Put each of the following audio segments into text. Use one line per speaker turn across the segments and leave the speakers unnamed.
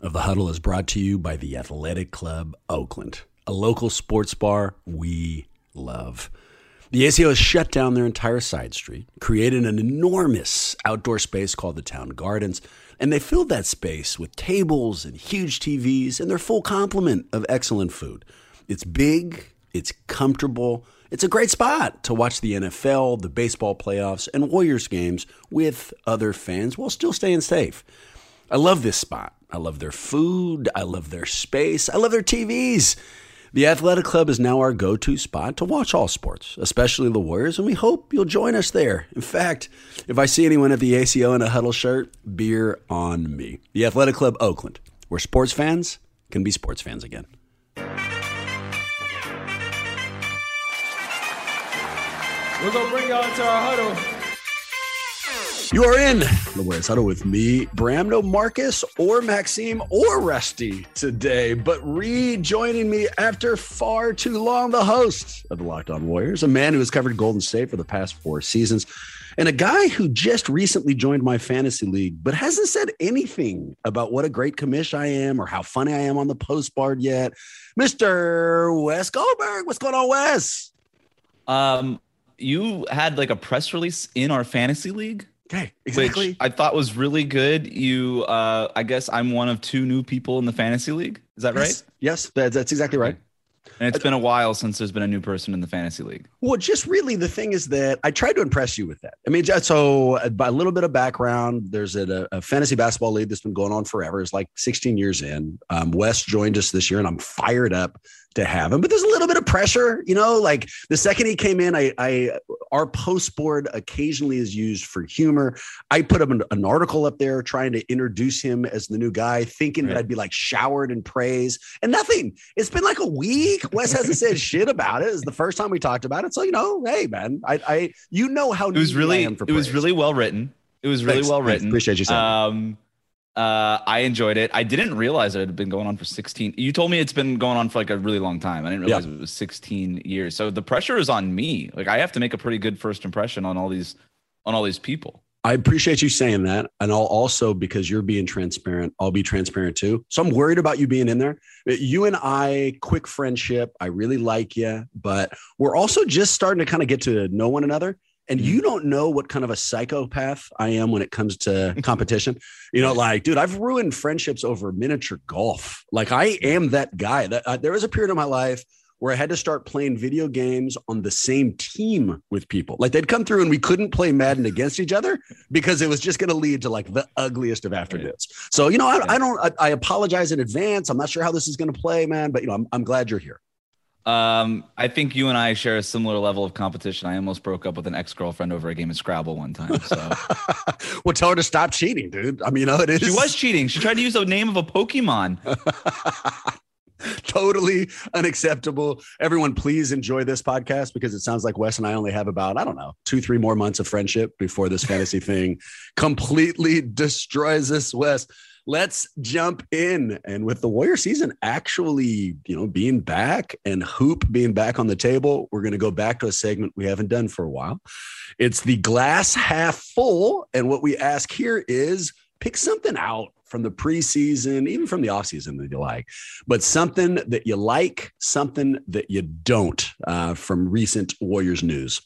of The Huddle is brought to you by the Athletic Club Oakland, a local sports bar we love. The ACO has shut down their entire side street, created an enormous outdoor space called the Town Gardens, and they filled that space with tables and huge TVs and their full complement of excellent food. It's big, it's comfortable, it's a great spot to watch the NFL, the baseball playoffs, and Warriors games with other fans while still staying safe. I love this spot. I love their food. I love their space. I love their TVs. The Athletic Club is now our go to spot to watch all sports, especially the Warriors, and we hope you'll join us there. In fact, if I see anyone at the ACO in a huddle shirt, beer on me. The Athletic Club Oakland, where sports fans can be sports fans again.
We're gonna bring y'all into our huddle.
You are in the Warriors Huddle with me, Bram, no Marcus or Maxime or Rusty today, but rejoining me after far too long, the host of the Locked On Warriors, a man who has covered Golden State for the past four seasons, and a guy who just recently joined my fantasy league, but hasn't said anything about what a great commish I am or how funny I am on the postcard yet. Mr. Wes Goldberg. What's going on, Wes?
Um, you had like a press release in our fantasy league.
Okay, exactly.
Which I thought was really good. You, uh, I guess I'm one of two new people in the fantasy league. Is that
yes.
right?
Yes, that's, that's exactly right.
And it's been a while since there's been a new person in the fantasy league.
Well, just really the thing is that I tried to impress you with that. I mean, so uh, by a little bit of background, there's a, a fantasy basketball league that's been going on forever. It's like 16 years in. Um, Wes joined us this year, and I'm fired up to have him. But there's a little bit of pressure, you know. Like the second he came in, I, I our post board occasionally is used for humor. I put up an, an, article up there trying to introduce him as the new guy, thinking right. that I'd be like showered in praise, and nothing. It's been like a week. Wes hasn't said shit about it. It's the first time we talked about it. So you know, hey man, I, I you know how
it was really it was really well written. It was really
Thanks.
well written.
Thanks. Appreciate you saying.
Um, uh, I enjoyed it. I didn't realize it had been going on for 16. You told me it's been going on for like a really long time. I didn't realize yeah. it was 16 years. So the pressure is on me. Like I have to make a pretty good first impression on all these on all these people.
I appreciate you saying that. And I'll also, because you're being transparent, I'll be transparent too. So I'm worried about you being in there. You and I, quick friendship. I really like you, but we're also just starting to kind of get to know one another and you don't know what kind of a psychopath I am when it comes to competition. you know, like, dude, I've ruined friendships over miniature golf. Like, I am that guy. That uh, there was a period of my life where I had to start playing video games on the same team with people. Like, they'd come through and we couldn't play Madden against each other because it was just going to lead to like the ugliest of afternoons. So, you know, I, I don't. I, I apologize in advance. I'm not sure how this is going to play, man. But you know, I'm, I'm glad you're here.
Um, I think you and I share a similar level of competition. I almost broke up with an ex girlfriend over a game of Scrabble one time. So,
well, tell her to stop cheating, dude. I mean, you know it is.
She was cheating. She tried to use the name of a Pokemon.
totally unacceptable. Everyone, please enjoy this podcast because it sounds like Wes and I only have about, I don't know, two, three more months of friendship before this fantasy thing completely destroys us, Wes let's jump in. And with the Warrior season actually, you know, being back and Hoop being back on the table, we're going to go back to a segment we haven't done for a while. It's the glass half full. And what we ask here is pick something out from the preseason, even from the offseason that you like, but something that you like, something that you don't uh, from recent Warriors news.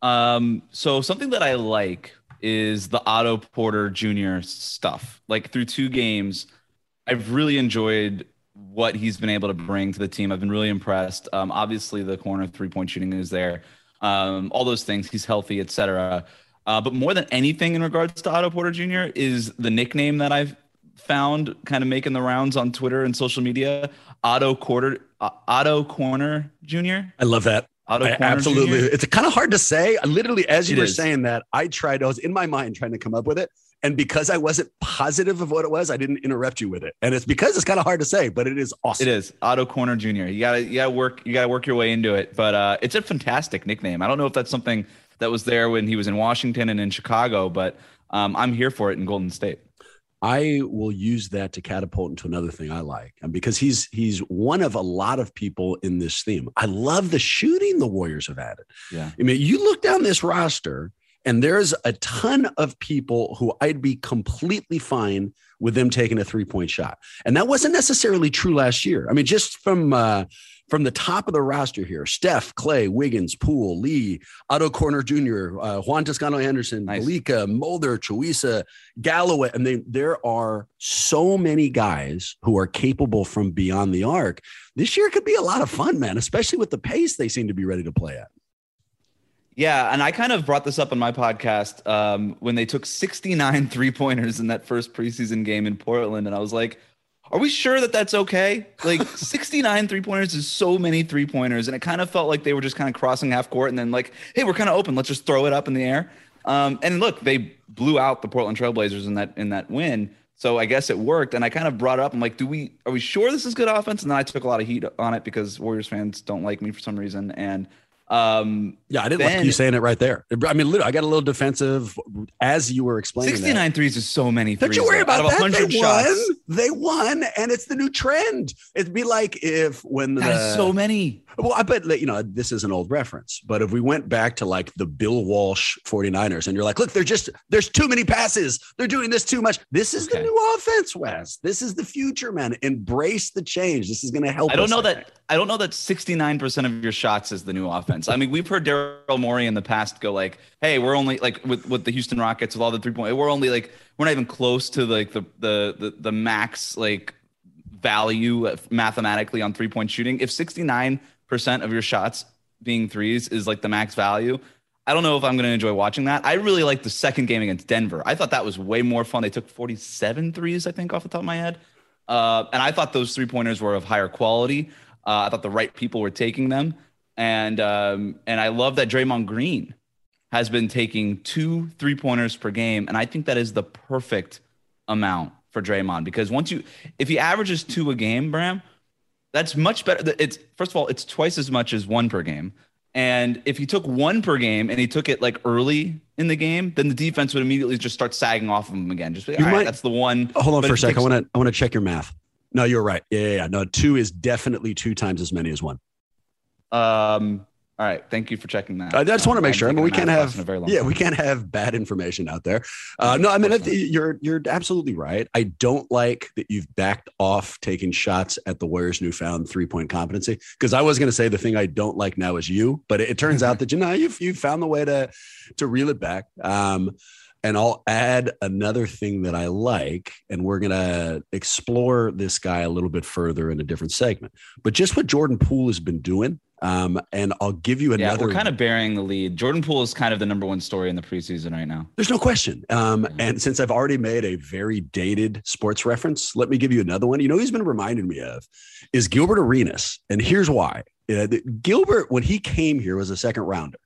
Um, so something that I like is the Otto Porter Jr. stuff. Like through two games, I've really enjoyed what he's been able to bring to the team. I've been really impressed. Um, obviously, the corner three point shooting is there. Um, all those things. He's healthy, etc. Uh, but more than anything, in regards to Otto Porter Jr., is the nickname that I've found kind of making the rounds on Twitter and social media. Otto Quarter, uh, Otto Corner Jr.
I love that. Absolutely.
Jr.?
It's kind of hard to say. Literally, as you
It
were
is.
saying that, I tried. I was in my mind trying to come up with it, and because I wasn't positive of what it was, I didn't interrupt you with it. And it's because it's kind of hard to say, but it is awesome.
It is Otto Corner Jr. You gotta you gotta work you gotta work your way into it. But uh, it's a fantastic nickname. I don't know if that's something that was there when he was in Washington and in Chicago, but um, I'm here for it in Golden State.
I will use that to catapult into another thing I like, and because he's he's one of a lot of people in this theme. I love the shooting the Warriors have added.
Yeah.
I mean, you look down this roster, and there's a ton of people who I'd be completely fine with them taking a three point shot, and that wasn't necessarily true last year. I mean, just from uh, from the top of the roster here: Steph, Klay, Wiggins, Poole, Lee, Otto Corner Jr., uh, Juan Toscano Anderson,
Nice.
Bjelica, Mulder, Chiozza, Galloway. I mean, there are so many guys who are capable from beyond the arc. This year could be a lot of fun, man, especially with the pace they seem to be ready to play at.
Yeah, and I kind of brought this up on my podcast um, when they took 69 three pointers in that first preseason game in Portland, and I was like, "Are we sure that that's okay?" Like 69 three pointers is so many three pointers, and it kind of felt like they were just kind of crossing half court, and then like, "Hey, we're kind of open. Let's just throw it up in the air." Um, and look, they blew out the Portland Trailblazers in that in that win. So I guess it worked, and I kind of brought it up. I'm like, "Do we? Are we sure this is good offense?" And then I took a lot of heat on it because Warriors fans don't like me for some reason, and um,
Yeah, I didn't like you saying it right there. I mean, literally, I got a little defensive as you were explaining.
69
that.
threes is so many
Don't
threes.
you worry
though.
about
Out
that.
100
They
shots.
won. They won, and it's the new trend. It'd be like if when the
That is so many.
well, I bet you know this is an old reference, but if we went back to like the Bill Walsh 49ers and you're like, look, they're just there's too many passes. They're doing this too much. This is the new offense, Wes. This is the future, man. Embrace the change. This is going to help.
I don't know that. I don't know that 69% of your shots is the new offense. I mean, we've heard Daryl Morey in the past go like, "Hey, we're only like with with the Houston Rockets with all the three point. We're only like we're not even close to like the the the, the max like value mathematically on three point shooting. If 69% of your shots being threes is like the max value, I don't know if I'm going to enjoy watching that. I really like the second game against Denver. I thought that was way more fun. They took 47 threes, I think, off the top of my head. Uh, and I thought those three pointers were of higher quality. Uh, I thought the right people were taking them. And um, and I love that Draymond Green has been taking two three pointers per game. And I think that is the perfect amount for Draymond because once you, if he averages two a game, Bram, that's much better. It's first of all, it's twice as much as one per game. And if he took one per game and he took it like early in the game, then the defense would immediately just start sagging off of him again. Just all right,
might-
that's the one.
Hold on
But
for a
sec.
second. I want to I want to check your math. No, you're right. Yeah, yeah, yeah. No, two is definitely two times as many as one.
Um. All right. Thank you for checking that.
I just want to
Um,
make sure. I mean, we can't
a math class in a
have yeah, we can't have bad information out there. Uh, no, I mean,
Of course
it- you're you're absolutely right. I don't like that you've backed off taking shots at the Warriors' newfound three point competency because I was going to say the thing I don't like now is you, but it, it turns out that you know you've you've found the way to to reel it back. Um, and I'll add another thing that I like, and we're going to explore this guy a little bit further in a different segment. But just what Jordan Poole has been doing, um, and I'll give you another.
Yeah, we're kind of bearing the lead. Jordan Poole is kind of the number one story in the preseason right now.
There's no question. Um, and since I've already made a very dated sports reference, let me give you another one. You know, he's been reminding me of is Gilbert Arenas. And here's why. Uh, Gilbert, when he came here, was a second rounder.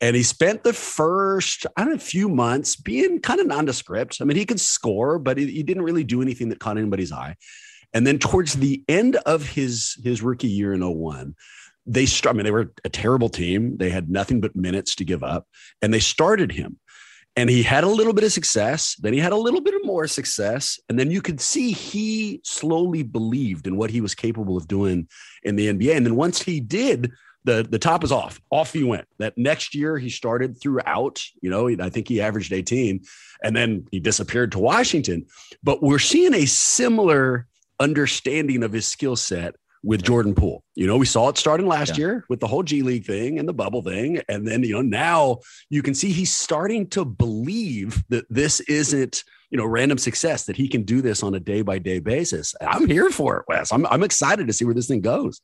And he spent the first, I don't know, few months being kind of nondescript. I mean, he could score, but he, he didn't really do anything that caught anybody's eye. And then towards the end of his his rookie year in 01, they I mean, they were a terrible team. They had nothing but minutes to give up. And they started him and he had a little bit of success. Then he had a little bit of more success, and then you could see he slowly believed in what he was capable of doing in the NBA. And then once he did, the the top is off. Off he went. That next year he started throughout. You know, I think he averaged 18, and then he disappeared to Washington. But we're seeing a similar understanding of his skill set with Jordan Poole. You know, we saw it starting last
Yeah.
year with the whole G League thing and the bubble thing. And then, you know, now you can see he's starting to believe that this isn't you know, random success that he can do this on a day by day basis. I'm here for it, Wes. I'm, I'm excited to see where this thing goes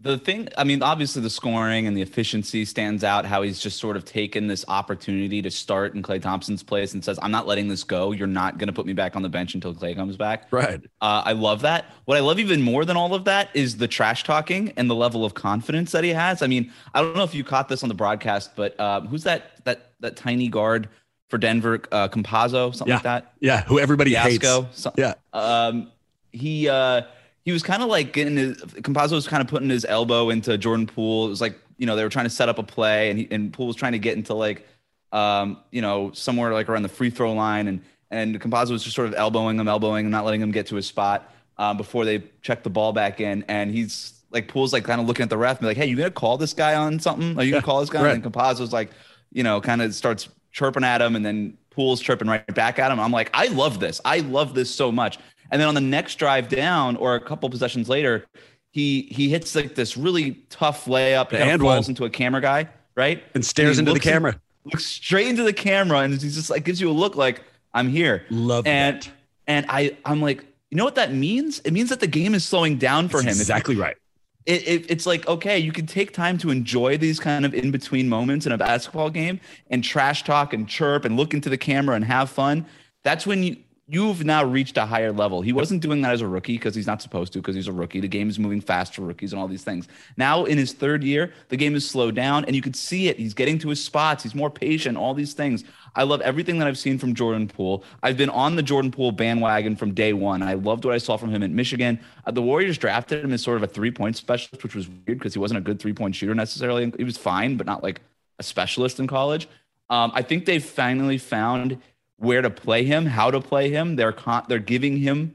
the thing i mean obviously the scoring and the efficiency stands out how he's just sort of taken this opportunity to start in Klay thompson's place and says i'm not letting this go. You're not going to put me back on the bench until Klay comes back.
Right.
Uh, i love that. What i love even more than all of that is the trash talking and the level of confidence that he has. I mean i don't know if you caught this on the broadcast but uh, who's that that that tiny guard for denver uh Campazzo, something
yeah.
like that?
Yeah who everybody
Fiasco,
hates.
some,
yeah.
um he uh he was kind of like getting his Campazzo was kind of putting his elbow into Jordan Poole. It was like, you know, they were trying to set up a play and he, and Poole was trying to get into like um, you know, somewhere like around the free throw line and and Campazzo was just sort of elbowing him, elbowing him, not letting him get to his spot um, before they check the ball back in. And he's like Poole's like kind of looking at the ref and be like, Hey, you gonna call this guy on something? Are you gonna call this guy? Right. And Campazzo's like, you know, kind of starts chirping at him and then Poole's chirping right back at him. I'm like, I love this. I love this so much. And then on the next drive down, or a couple possessions later, he he hits like this really tough layup and falls one. into a camera guy, right?
And stares and into the camera.
In, looks straight into the camera, and he's just like gives you a look like I'm here.
Love
and,
that.
And I I'm like, you know what that means? It means that the game is slowing down for
That's
him.
Exactly right.
It, it, it's like okay you can take time to enjoy these kind of in between moments in a basketball game and trash talk and chirp and look into the camera and have fun that's when you you've now reached a higher level. He wasn't doing that as a rookie because he's not supposed to because he's a rookie. The game is moving fast for rookies and all these things. Now in his third year, the game is slowed down and you could see it. He's getting to his spots. He's more patient, all these things. I love everything that I've seen from Jordan Poole. I've been on the Jordan Poole bandwagon from day one. I loved what I saw from him at Michigan. Uh, the Warriors drafted him as sort of a three point specialist, which was weird because he wasn't a good three point shooter necessarily. He was fine, but not like a specialist in college. Um, I think they've finally found where to play him, how to play him. They're con- they're giving him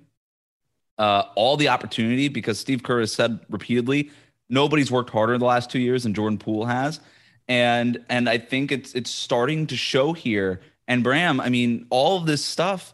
uh, all the opportunity because Steve Kerr has said repeatedly nobody's worked harder in the last two years than Jordan Poole has, and and I think it's it's starting to show here. And Bram, I mean, all of this stuff,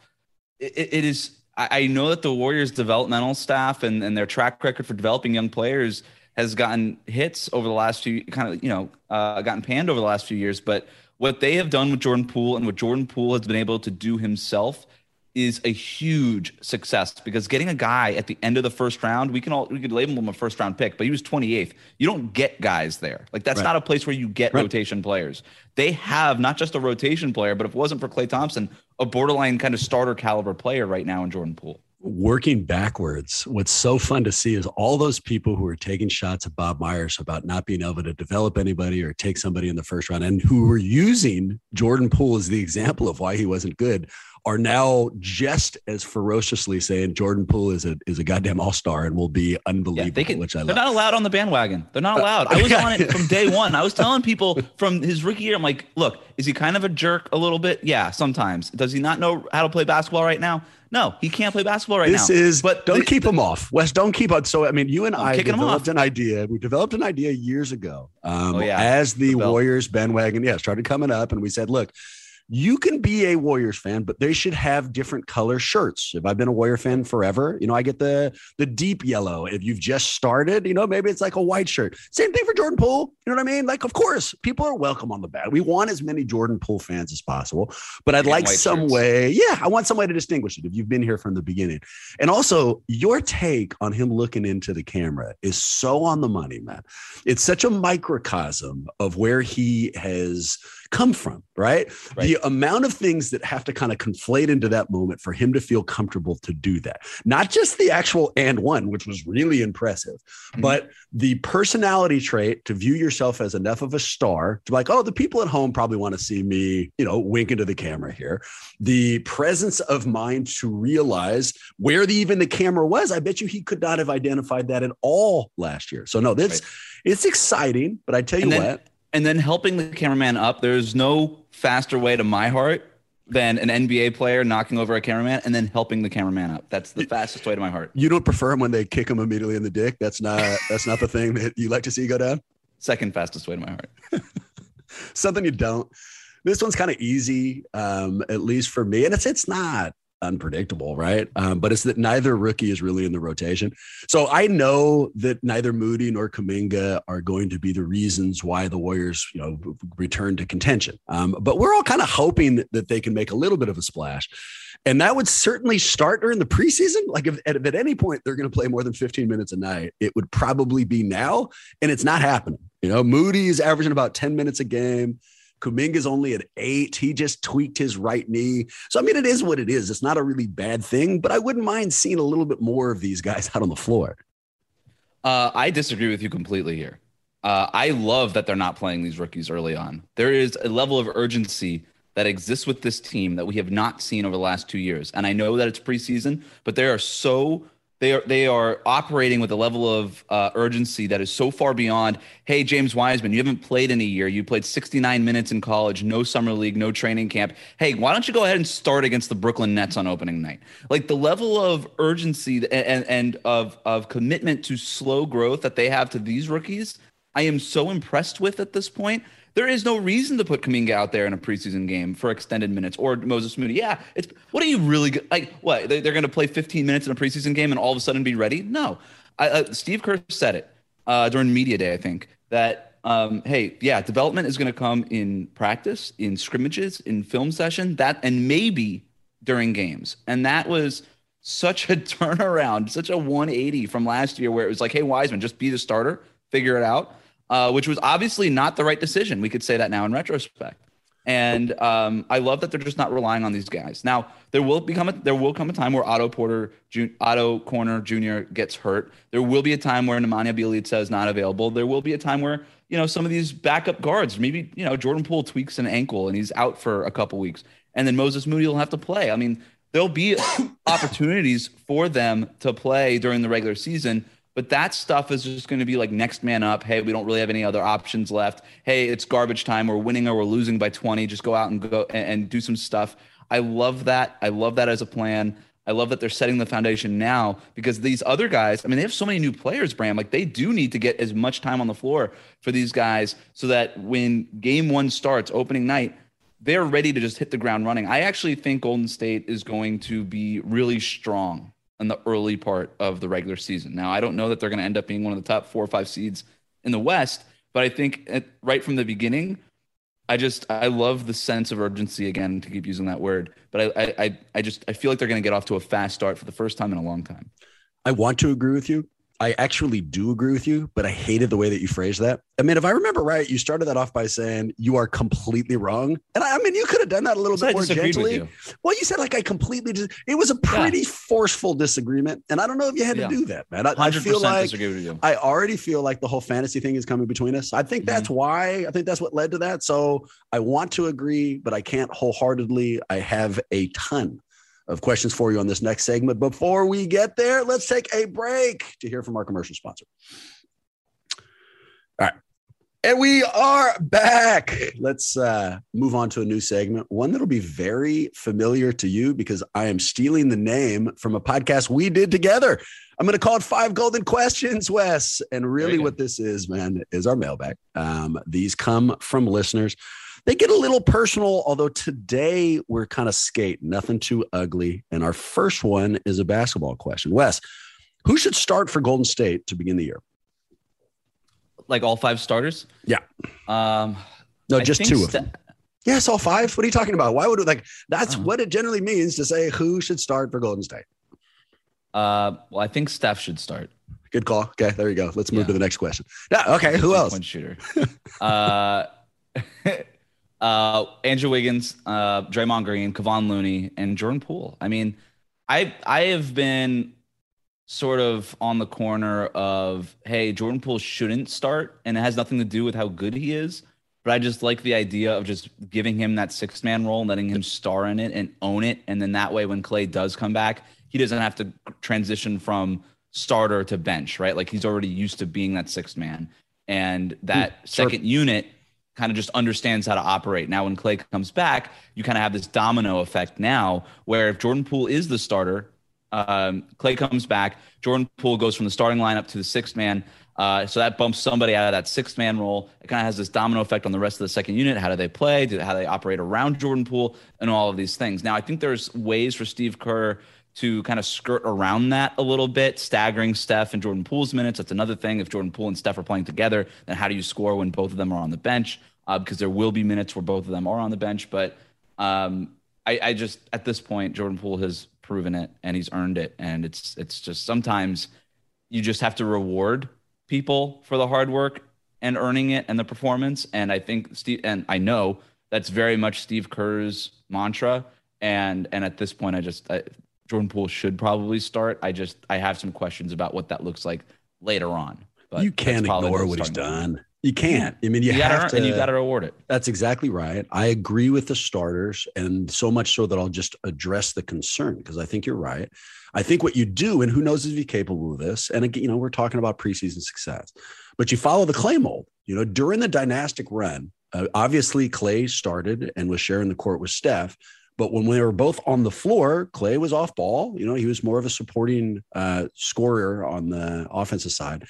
it, it is. I, I know that the Warriors' developmental staff and and their track record for developing young players has gotten hits over the last few kind of you know uh, gotten panned over the last few years, but what they have done with Jordan Poole and what Jordan Poole has been able to do himself is a huge success because getting a guy at the end of the first round, we can all we could label him a first round pick, but he was 28th. You don't get guys there. Like that's right. not a place where you get right. rotation players. They have not just a rotation player, but if it wasn't for Klay Thompson, a borderline kind of starter caliber player right now in Jordan Poole
working backwards, what's so fun to see is all those people who are taking shots at Bob Myers about not being able to develop anybody or take somebody in the first round and who were using Jordan Poole as the example of why he wasn't good are now just as ferociously saying Jordan Poole is a is a goddamn all star and will be unbelievable. Yeah, they can, which I
they're
love.
not allowed on the bandwagon. They're not allowed. I was on it from day one. I was telling people from his rookie year. I'm like, look, is he kind of a jerk a little bit? Yeah, sometimes. Does he not know how to play basketball right now? No, he can't play basketball right
this
now.
This is, but don't the, keep the, him off, Wes. Don't keep on. So, I mean, you and
I'm
I developed an idea. We developed an idea years ago. Um, oh, yeah. As the, the Warriors bandwagon, yeah, started coming up, and we said, look, you can be a Warriors fan, but they should have different color shirts. If I've been a Warrior fan forever, you know, I get the the deep yellow. If you've just started, you know, maybe it's like a white shirt. Same thing for Jordan Poole. You know what I mean? Like, of course, people are welcome on the bat. We want as many Jordan Poole fans as possible, but I'd like some shirts. way. Yeah, I want some way to distinguish it if you've been here from the beginning. And also, your take on him looking into the camera is so on the money, man. It's such a microcosm of where he has come from, right? right? The amount of things that have to kind of conflate into that moment for him to feel comfortable to do that. Not just the actual and one, which was really impressive, mm-hmm. but the personality trait to view yourself as enough of a star to be like, oh, the people at home probably want to see me, you know, wink into the camera here. The presence of mind to realize where the, even the camera was. I bet you he could not have identified that at all last year. So no, this right. it's exciting, but I tell you then, what
and then helping the cameraman up. There's no faster way to my heart than an NBA player knocking over a cameraman and then helping the cameraman up. That's the fastest way to my heart.
You don't prefer him when they kick him immediately in the dick. That's not that's not the thing that you like to see go down.
Second fastest way to my heart.
Something you don't. This one's kind of easy, um, at least for me, and it's it's not unpredictable, right? Um, but it's that neither rookie is really in the rotation. So I know that neither Moody nor Kuminga are going to be the reasons why the Warriors, you know, return to contention. Um, but we're all kind of hoping that they can make a little bit of a splash. And that would certainly start during the preseason. Like if at, at any point they're going to play more than 15 minutes a night, it would probably be now. And it's not happening. You know, Moody is averaging about 10 minutes a game. Kuminga's only at eight. He just tweaked his right knee. So, I mean, it is what it is. It's not a really bad thing, but I wouldn't mind seeing a little bit more of these guys out on the floor.
Uh, I disagree with you completely here. Uh, I love that they're not playing these rookies early on. There is a level of urgency that exists with this team that we have not seen over the last two years. And I know that it's preseason, but they are so they are they are operating with a level of uh, urgency that is so far beyond. Hey, James Wiseman, you haven't played in a year. You played 69 minutes in college, no summer league, no training camp. Hey, why don't you go ahead and start against the Brooklyn Nets on opening night? Like the level of urgency and and, of of commitment to slow growth that they have to these rookies, I am so impressed with at this point there is no reason to put Kuminga out there in a preseason game for extended minutes or Moses Moody. Yeah, it's what are you really like? What they're going to play 15 minutes in a preseason game and all of a sudden be ready? No, I, uh, Steve Kerr said it uh, during media day. I think that um, hey, yeah, development is going to come in practice, in scrimmages, in film session, that and maybe during games, and that was such a turnaround, such a 180 from last year where it was like, hey, Wiseman, just be the starter, figure it out uh, which was obviously not the right decision. We could say that now in retrospect. And um, I love that they're just not relying on these guys. Now there will become a, there will come a time where Otto Porter, Ju- Otto Corner Jr. gets hurt. There will be a time where Nemanja Bjelica is not available. There will be a time where you know some of these backup guards, maybe you know Jordan Poole tweaks an ankle and he's out for a couple weeks, and then Moses Moody will have to play. I mean, there'll be opportunities for them to play during the regular season but that stuff is just going to be like next man up. Hey, we don't really have any other options left. Hey, it's garbage time. We're winning or we're losing by 20. Just go out and go and, do some stuff. I love that. I love that as a plan. I love that they're setting the foundation now because these other guys, I mean, they have so many new players, Bram. Like they do need to get as much time on the floor for these guys so that when game one starts, opening night, they're ready to just hit the ground running. I actually think Golden State is going to be really strong in the early part of the regular season. Now, I don't know that they're going to end up being one of the top four or five seeds in the West, but I think at, right from the beginning, I just I love the sense of urgency again to keep using that word, but I I I just I feel like they're going to get off to a fast start for the first time in a long time.
I want to agree with you. I actually do agree with you, but I hated the way that you phrased that. I mean, if I remember right, you started that off by saying you are completely wrong, and I, I mean, you could have done that a little bit more gently. Well, you said like I completely. Dis- it was a pretty yeah. forceful disagreement, and I don't know if you had yeah. to do that, man. I, I feel like I already feel like the whole fantasy thing is coming between us. I think mm-hmm. that's why. I think that's what led to that. So I want to agree, but I can't wholeheartedly. I have a ton of questions for you on this next segment. Before we get there, let's take a break to hear from our commercial sponsor. All right. And we are back. Let's uh, move on to a new segment, one that'll be very familiar to you because I am stealing the name from a podcast we did together. I'm going to call it Five Golden Questions, Wes. And really, what this is, man, is our mailbag. Um, these come from listeners they get a little personal, although today we're kind of skate, nothing too ugly. And our first one is a basketball question. Wes, who should start for Golden State to begin the year?
Like all five starters?
Yeah. Um, no, just two st- of them. Yes, all five. What are you talking about? Why would it like that's uh-huh. what it generally means to say who should start for Golden State?
Uh, well, I think Steph should start.
Good call. Okay, there you go. Let's move yeah. to the next question. Yeah. Okay. Who else?
One shooter. uh, uh, Andrew Wiggins, uh, Draymond Green, Kevon Looney, and Jordan Poole. I mean, I I have been sort of on the corner of hey, Jordan Poole shouldn't start, and it has nothing to do with how good he is. But I just like the idea of just giving him that six man role, and letting him star in it and own it, and then that way when Klay does come back, he doesn't have to transition from starter to bench, right? Like he's already used to being that sixth man, and that hmm, second unit kind of just understands how to operate. Now, when Klay comes back, you kind of have this domino effect now where if Jordan Poole is the starter, um, Klay comes back, Jordan Poole goes from the starting lineup to the sixth man. Uh, so that bumps somebody out of that sixth man role. It kind of has this domino effect on the rest of the second unit. How do they play? Do, how do they operate around Jordan Poole and all of these things? Now, I think there's ways for Steve Kerr to kind of skirt around that a little bit, staggering Steph and Jordan Poole's minutes. That's another thing. If Jordan Poole and Steph are playing together, then how do you score when both of them are on the bench? Uh, because there will be minutes where both of them are on the bench. But um, I, I just, at this point, Jordan Poole has proven it and he's earned it. And it's, it's just sometimes you just have to reward people for the hard work and earning it and the performance. And I think Steve and I know that's very much Steve Kerr's mantra. And and at this point, I just I, Jordan Poole should probably start. I just I have some questions about what that looks like later on.
But you can't ignore what he's done. You can't. I mean, you, you have
gotta,
to,
and you got to reward it.
That's exactly right. I agree with the starters, and so much so that I'll just address the concern because I think you're right. I think what you do, and who knows if you're capable of this, and again, you know, we're talking about preseason success, but you follow the Klay mold. You know, during the dynastic run, uh, obviously Klay started and was sharing the court with Steph. But when they were both on the floor, Klay was off ball. You know, he was more of a supporting uh, scorer on the offensive side.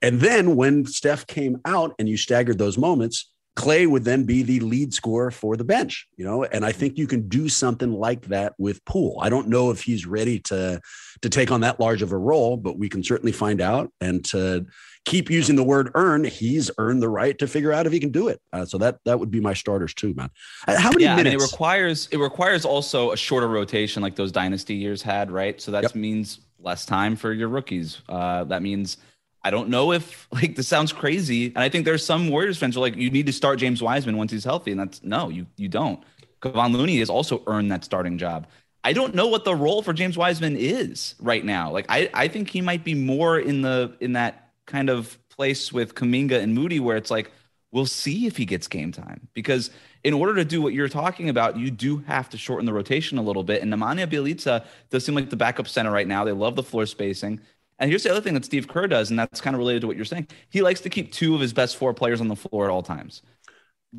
And then when Steph came out and you staggered those moments, Klay would then be the lead scorer for the bench, you know, and I think you can do something like that with Poole. I don't know if he's ready to to take on that large of a role, but we can certainly find out. And to keep using the word earn, he's earned the right to figure out if he can do it. Uh, so that that would be my starters too, man. Uh, how many
yeah,
minutes?
I mean, it requires it requires also a shorter rotation like those dynasty years had, right? So that yep. means less time for your rookies. Uh, that means I don't know if like this sounds crazy, and I think there's some Warriors fans who are like, you need to start James Wiseman once he's healthy, and that's no, you you don't. Kevon Looney has also earned that starting job. I don't know what the role for James Wiseman is right now. Like I I think he might be more in the in that kind of place with Kuminga and Moody where it's like we'll see if he gets game time because in order to do what you're talking about, you do have to shorten the rotation a little bit. And Nemanja Bjelica does seem like the backup center right now. They love the floor spacing. And here's the other thing that Steve Kerr does, and that's kind of related to what you're saying. He likes to keep two of his best four players on the floor at all times.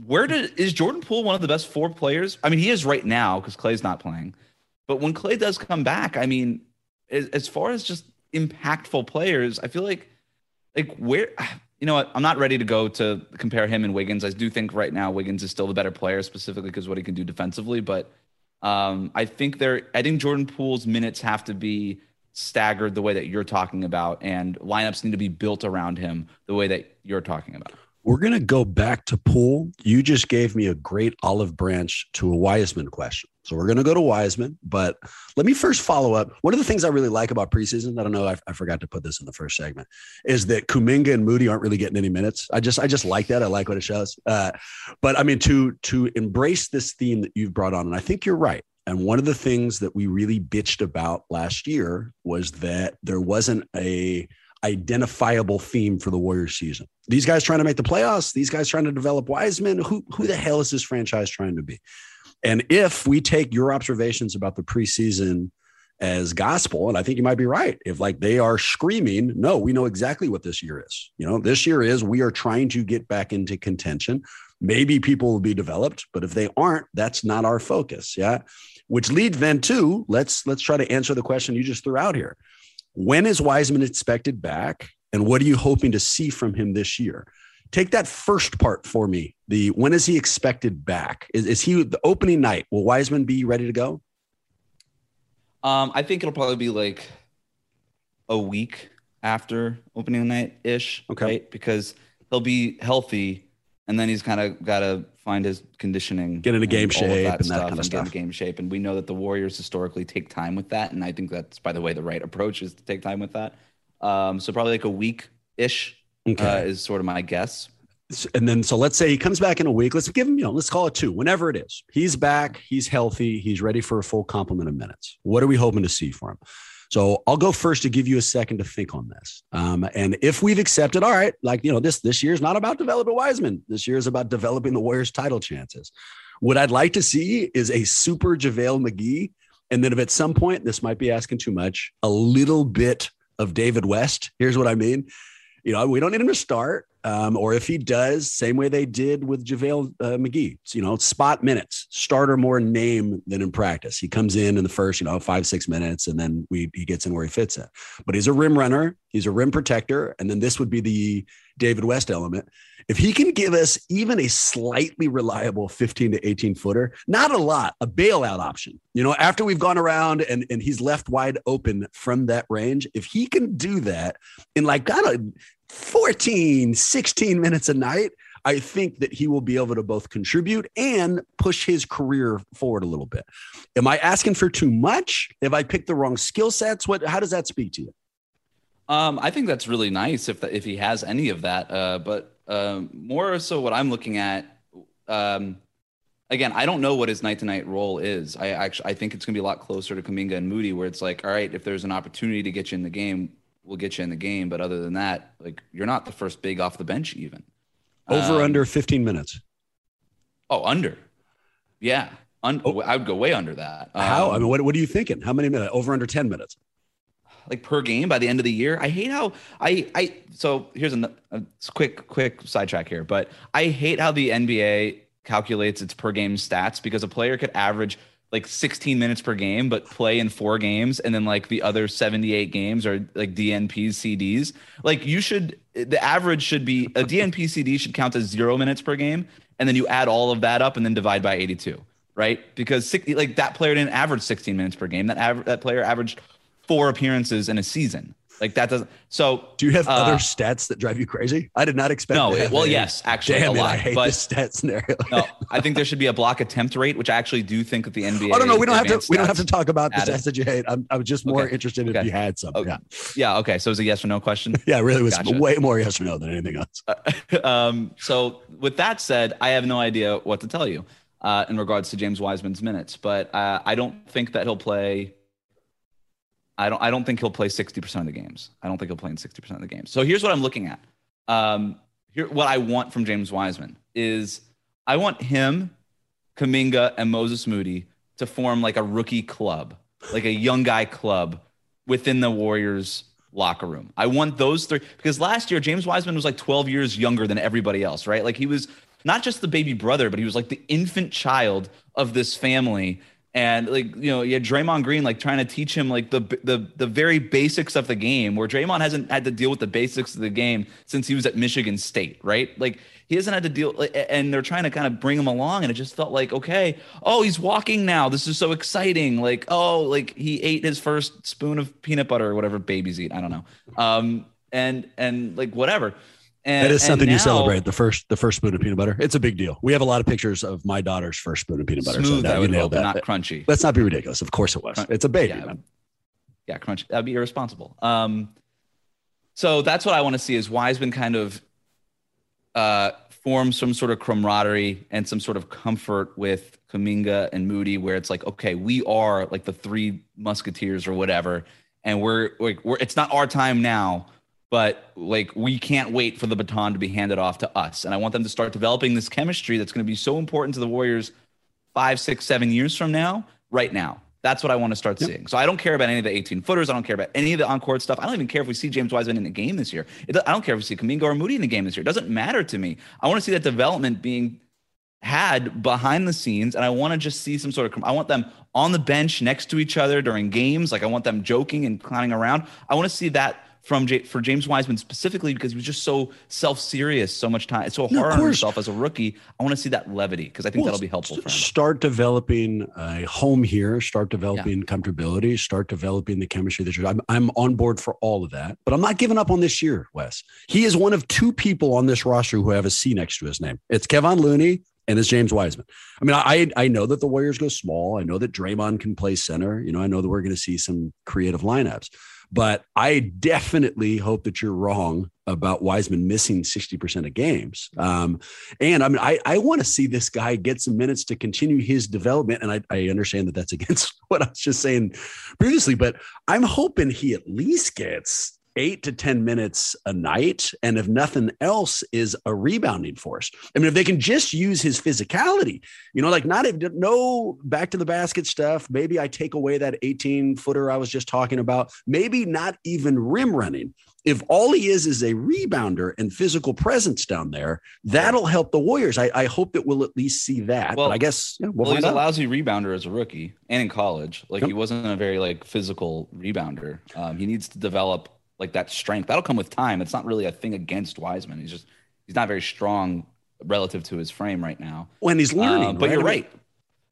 Where did is Jordan Poole one of the best four players? I mean, he is right now because Klay's not playing. But when Klay does come back, I mean, as, as far as just impactful players, I feel like like where you know what? I'm not ready to go to compare him and Wiggins. I do think right now Wiggins is still the better player, specifically because what he can do defensively. But um, I think there, I think Jordan Poole's minutes have to be staggered the way that you're talking about, and lineups need to be built around him the way that you're talking about.
We're going to go back to Poole. You just gave me a great olive branch to a Wiseman question. So we're going to go to Wiseman, but let me first follow up. One of the things I really like about preseason, I don't know, I, I, forgot to put this in the first segment, is that Kuminga and Moody aren't really getting any minutes. I just, I just like that. I like what it shows. Uh, but I mean, to to embrace this theme that you've brought on, and I think you're right. And one of the things that we really bitched about last year was that there wasn't a identifiable theme for the Warriors season. These guys trying to make the playoffs, these guys trying to develop Wiseman. Who who the hell is this franchise trying to be? And if we take your observations about the preseason as gospel, and I think you might be right, if like they are screaming, no, we know exactly what this year is. You know, this year is we are trying to get back into contention. Maybe people will be developed, but if they aren't, that's not our focus. Yeah which leads then to let's let's try to answer the question you just threw out here. When is Wiseman expected back, and what are you hoping to see from him this year? Take that first part for me. The when is he expected back? Is, is he the opening night? Will Wiseman be ready to go?
Um, I think it'll probably be like a week after opening night ish.
Okay.
Right? Because he'll be healthy and then he's kind of got to find his conditioning,
get into game shape, and that kind of
and
stuff.
Get into game shape, and we know that the Warriors historically take time with that, and I think that's, by the way, the right approach is to take time with that. Um, so probably like a week ish okay. uh, is sort of my guess.
And then, so let's say he comes back in a week. Let's give him, you know, let's call it two, whenever it is. He's back. He's healthy. He's ready for a full complement of minutes. What are we hoping to see for him? So I'll go first to give you a second to think on this. Um, and if we've accepted, all right, like you know, this this year is not about developing Wiseman. This year is about developing the Warriors' title chances. What I'd like to see is a super JaVale McGee, and then if at some point this might be asking too much, a little bit of David West. Here's what I mean. You know, we don't need him to start. Um, or if he does, same way they did with JaVale uh, McGee, you know, spot minutes, starter more name than in practice. He comes in in the first, you know, five, six minutes, and then we he gets in where he fits in. But he's a rim runner, he's a rim protector, and then this would be the David West element. If he can give us even a slightly reliable 15 to 18 footer, not a lot, a bailout option, you know, after we've gone around and, and he's left wide open from that range, if he can do that in like, of 14, 16 minutes a night, I think that he will be able to both contribute and push his career forward a little bit. Am I asking for too much? Have I picked the wrong skill sets? What, how does that speak to you?
Um, I think that's really nice if if he has any of that. Uh, but um, more so, what I'm looking at, um, again, I don't know what his night to night role is. I actually I think it's gonna be a lot closer to Kuminga and Moody, where it's like, all right, if there's an opportunity to get you in the game, we'll get you in the game. But other than that, like you're not the first big off the bench even.
Over um, under 15 minutes.
Oh, under. Yeah. Un- oh. I would go way under that.
How? I mean, what, what are you thinking? How many minutes? Over under 10 minutes?
like per game by the end of the year. I hate how I I so here's a, a quick quick sidetrack here, but I hate how the NBA calculates its per game stats because a player could average like 16 minutes per game but play in four games and then like the other 78 games are like DNPs CDs. Like you should the average should be a DNP CD should count as 0 minutes per game and then you add all of that up and then divide by 82, right? Because like that player didn't average 16 minutes per game. That aver- that player averaged four appearances in a season. Like that doesn't. So,
do you have uh, other stats that drive you crazy? I did not expect.
No, well, a, yes, actually,
damn
a lot.
I hate
but
the stat scenario.
no, I think there should be a block attempt rate, which I actually do think that the NBA.
Oh no, no, we don't have to. We don't have to talk about the stats that you hate. I'm, I was just more okay. interested
okay.
if you had some.
Okay.
Yeah.
Yeah. Okay. So it was a yes or no question.
yeah, it really was gotcha. way more yes or no than anything else.
um, so with that said, I have no idea what to tell you uh, in regards to James Wiseman's minutes, but uh, I don't think that he'll play I don't I don't think he'll play 60% of the games. I don't think he'll play in 60% of the games. So here's what I'm looking at. Um, here what I want from James Wiseman is I want him, Kuminga, and Moses Moody to form like a rookie club, like a young guy club within the Warriors locker room. I want those three because last year James Wiseman was like 12 years younger than everybody else, right? Like he was not just the baby brother, but he was like the infant child of this family and like you know, you had Draymond Green like trying to teach him like the the the very basics of the game, where Draymond hasn't had to deal with the basics of the game since he was at Michigan State, right? Like he hasn't had to deal, and they're trying to kind of bring him along, and it just felt like okay, oh, he's walking now. This is so exciting. Like oh, like he ate his first spoon of peanut butter or whatever babies eat. I don't know. Um, and and like whatever.
And, that is something now, you celebrate. The first, the first spoon of peanut butter. It's a big deal. We have a lot of pictures of my daughter's first spoon of peanut butter.
Smooth,
so
I would hope, that. not crunchy.
Let's not be ridiculous. Of course it was. Crun- it's a baby.
Yeah, yeah, crunchy. That'd be irresponsible. Um, so that's what I want to see is Wiseman kind of uh, form some sort of camaraderie and some sort of comfort with Kuminga and Moody, where it's like, okay, we are like the three musketeers or whatever, and we're like, we're it's not our time now but like we can't wait for the baton to be handed off to us. And I want them to start developing this chemistry that's going to be so important to the Warriors five, six, seven years from now, right now. That's what I want to start yep. seeing. So I don't care about any of the 18 footers. I don't care about any of the on-court stuff. I don't even care if we see James Wiseman in a game this year. It, I don't care if we see Kuminga or Moody in a game this year. It doesn't matter to me. I want to see that development being had behind the scenes, and I want to just see some sort of. I want them on the bench next to each other during games. Like I want them joking and clowning around. I want to see that from J- for James Wiseman specifically because he was just so self serious so much time. It's so hard on himself as a rookie. I want to see that levity because I think well, that'll be helpful for him.
Start developing a home here. Start developing yeah. comfortability. Start developing the chemistry that you're. I'm, I'm on board for all of that, but I'm not giving up on this year, Wes. He is one of two people on this roster who have a C next to his name. It's Kevon Looney and it's James Wiseman. I mean, I I know that the Warriors go small. I know that Draymond can play center. You know, I know that we're going to see some creative lineups. But I definitely hope that you're wrong about Wiseman missing 60% of games. Um, and I mean, I, I want to see this guy get some minutes to continue his development. And I, I understand that that's against what I was just saying previously, but I'm hoping he at least gets eight to 10 minutes a night. And if nothing else, is a rebounding force. I mean, if they can just use his physicality, you know, like not if no back to the basket stuff. Maybe I take away that 18 footer I was just talking about. Maybe not even rim running. If all he is is a rebounder and physical presence down there, that'll help the Warriors. I, I hope that we'll at least see that. Well, but I guess
yeah, we'll, well he's out. a lousy rebounder as a rookie and in college. Like yep. he wasn't a very like physical rebounder. Um, he needs to develop like that strength. That'll come with time. It's not really a thing against Wiseman. He's just he's not very strong relative to his frame right now.
When he's learning, uh,
but right? you're right.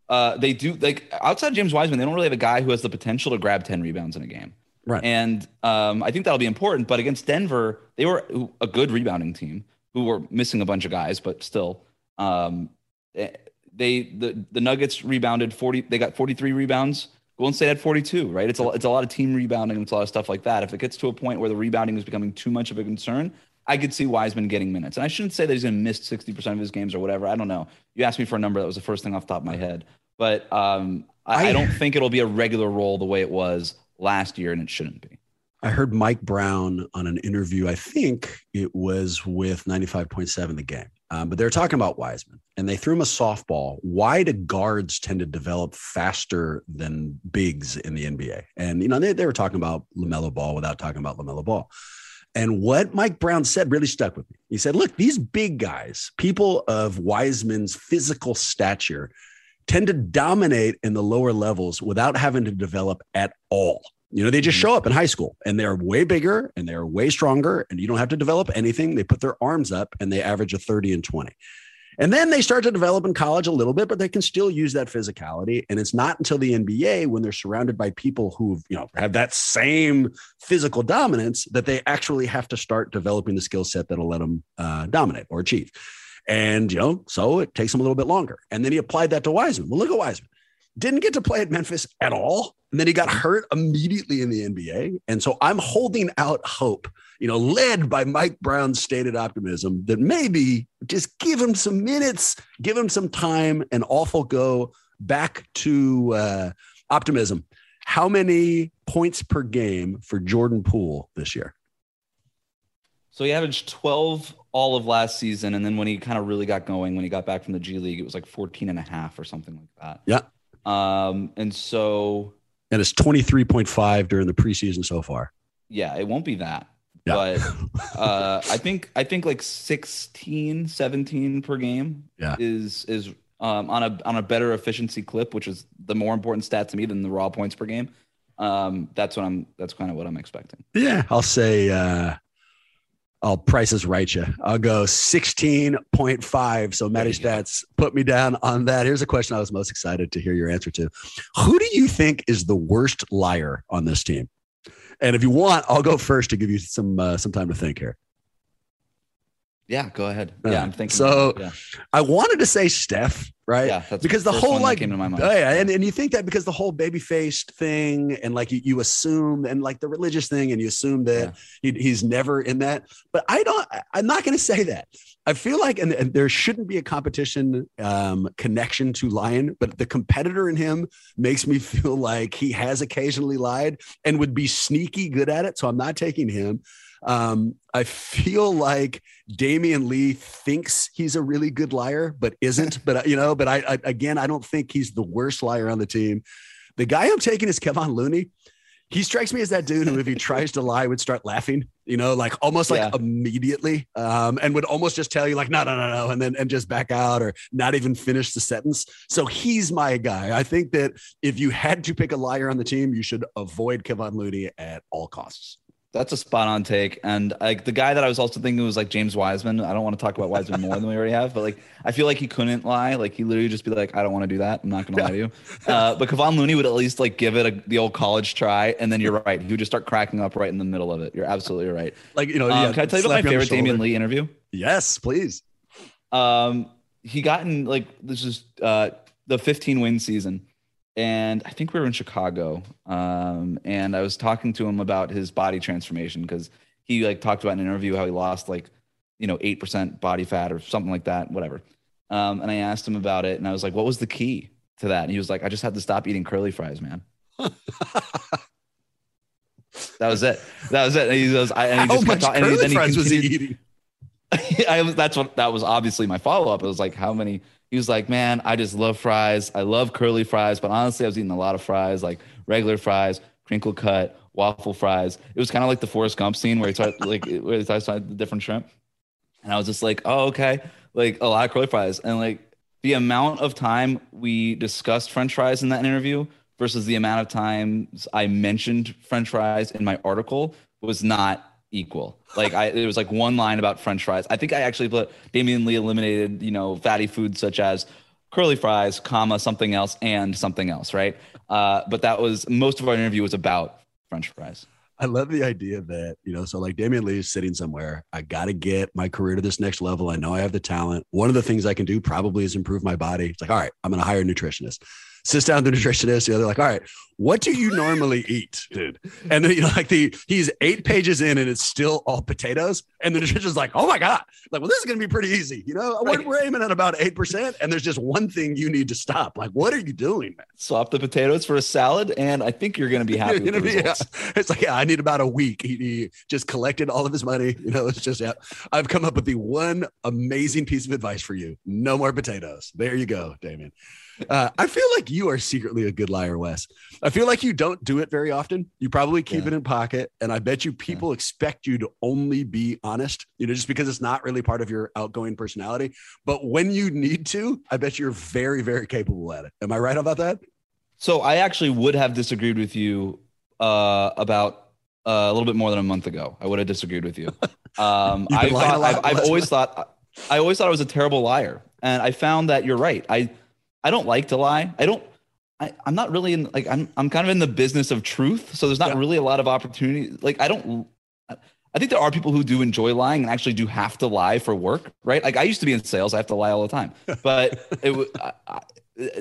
Uh, they do like outside James Wiseman, they don't really have a guy who has the potential to grab 10 rebounds in a game.
Right.
And um, I think that'll be important. But against Denver, they were a good rebounding team who were missing a bunch of guys, but still, um, eh, they the the Nuggets rebounded 40. They got 43 rebounds Golden State had 42, right? It's a, it's a lot of team rebounding. It's a lot of stuff like that. If it gets to a point where the rebounding is becoming too much of a concern, I could see Wiseman getting minutes. And I shouldn't say that he's going to miss 60% of his games or whatever. I don't know. You asked me for a number. That was the first thing off the top of my head. But um, I, I don't think it'll be a regular role the way it was last year, and it shouldn't be.
I heard Mike Brown on an interview. I think it was with 95.7 the game. Um, but they're talking about Wiseman and they threw him a softball. Why do guards tend to develop faster than bigs in the NBA? And, you know, they, they were talking about LaMelo Ball without talking about LaMelo Ball. And what Mike Brown said really stuck with me. He said, look, these big guys, people of Wiseman's physical stature, tend to dominate in the lower levels without having to develop at all. You know, they just mm-hmm. show up in high school and they're way bigger and they're way stronger and you don't have to develop anything. They put their arms up and they average a 30 and 20. And then they start to develop in college a little bit, but they can still use that physicality. And it's not until the NBA when they're surrounded by people who you know have that same physical dominance that they actually have to start developing the skill set that'll let them uh, dominate or achieve. And you know, so it takes them a little bit longer. And then he applied that to Wiseman. Well, look at Wiseman. Didn't get to play at Memphis at all. And then he got hurt immediately in the NBA. And so I'm holding out hope, you know, led by Mike Brown's stated optimism that maybe just give him some minutes, give him some time, and off will go back to uh, optimism. How many points per game for Jordan Poole this year?
So he averaged 12 all of last season. And then when he kind of really got going, when he got back from the G League, it was like 14 and a half or something like that.
Yeah.
Um, and so
and it's 23.5 during the preseason so far.
Yeah, it won't be that. Yeah. But uh, I think I think like 16, 17 per game
yeah.
is is um, on a on a better efficiency clip, which is the more important stat to me than the raw points per game. Um, that's what I'm that's kind of what I'm expecting.
Yeah, I'll say uh I'll prices right you. I'll go 16.5. So Matty Stats put me down on that. Here's a question I was most excited to hear your answer to. Who do you think is the worst liar on this team? And if you want, I'll go first to give you some uh, some time to think here.
Yeah, go ahead. Yeah, I'm thinking.
So yeah. I wanted to say Steph, right?
Yeah,
because the, the whole like
came to my mind.
Oh yeah, and, and you think that because the whole baby faced thing and like you, you assume and like the religious thing and you assume that yeah. he, he's never in that. But I don't. I'm not going to say that. I feel like and, and there shouldn't be a competition um, connection to Lion, but the competitor in him makes me feel like he has occasionally lied and would be sneaky good at it. So I'm not taking him. Um, I feel like Damion Lee thinks he's a really good liar, but isn't. But you know, but I, I again, I don't think he's the worst liar on the team. The guy I'm taking is Kevon Looney. He strikes me as that dude who, if he tries to lie, would start laughing. You know, like almost like yeah. immediately, um, and would almost just tell you like, no, no, no, no, and then and just back out or not even finish the sentence. So he's my guy. I think that if you had to pick a liar on the team, you should avoid Kevon Looney at all costs.
That's a spot on take. And like the guy that I was also thinking was like James Wiseman. I don't want to talk about Wiseman more than we already have, but like I feel like he couldn't lie. Like he literally just be like, I don't want to do that. I'm not gonna yeah. lie to you. Uh, but Kevon Looney would at least like give it a, the old college try, and then you're right. He would just start cracking up right in the middle of it. You're absolutely right.
Like you know,
um, yeah, can I tell you about my favorite Damion Lee interview?
Yes, please.
Um, he got in like this is uh the 15 win season and I think we were in Chicago. Um, and I was talking to him about his body transformation because he like talked about in an interview how he lost like, you know, eight percent body fat or something like that, whatever. Um, and I asked him about it, and I was like, "What was the key to that?" And he was like, "I just had to stop eating curly fries, man." That was it. That was it. And he goes, I, and he
How
just
much
kept talking, and
curly
then he
was he eating?
I was that's what that was obviously my follow up. It was like how many he was like, Man, I just love fries. I love curly fries, but honestly, I was eating a lot of fries, like regular fries, crinkle cut, waffle fries. It was kind of like the Forrest Gump scene where he started like where he started the different shrimp. And I was just like, oh, okay. Like a lot of curly fries. And like the amount of time we discussed French fries in that interview versus the amount of times I mentioned French fries in my article was not equal. Like I, it was like one line about French fries. I think I actually put Damion Lee eliminated, you know, fatty foods such as curly fries, comma something else, and something else, right? Uh, but that was most of our interview was about French fries.
I love the idea that, you know, so like Damion Lee is sitting somewhere. I got to get my career to this next level. I know I have the talent. One of the things I can do probably is improve my body. It's like, all right, I'm going to hire a nutritionist. Sits down with the nutritionist. The other, like, all right, what do you normally eat, dude? And then, you know, like the he's eight pages in and it's still all potatoes. And the nutritionist's like, oh my God. Like, well, this is going to be pretty easy. You know, we're,
Right.
we're aiming at about 8%. And there's just one thing you need to stop. Like, what are you doing, man?
Swap the potatoes for a salad, and I think you're going to be happy
You're
with the
gonna be- yeah. It's like, yeah, I need about a week. He, he just collected all of his money. You know, it's just, yeah, I've come up with the one amazing piece of advice for you. No more potatoes. There you go, Damion. Uh, I feel like you are secretly a good liar, Wes. I feel like you don't do it very often. You probably keep
Yeah.
it in pocket. And I bet you people expect you to only be honest, you know, just because it's not really part of your outgoing personality. But when you need to, I bet you're very, very capable at it. Am I right about that?
So I actually would have disagreed with you uh, about uh, a little bit more than a month ago. I would have disagreed with you. Um, I
been lying a
thought,
lot
I've, I've always thought I always thought I was a terrible liar, and I found that you're right. I I don't like to lie. I don't. I, I'm not really in like I'm I'm kind of in the business of truth, so there's not
Yeah.
really a lot of opportunity. Like I don't. I think there are people who do enjoy lying and actually do have to lie for work, right? Like I used to be in sales, I have to lie all the time. But it I, I,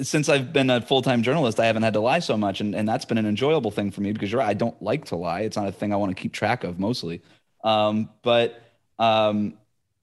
since I've been a full time journalist, I haven't had to lie so much, and, and that's been an enjoyable thing for me because you're right, I don't like to lie. It's not a thing I want to keep track of mostly. Um, but um,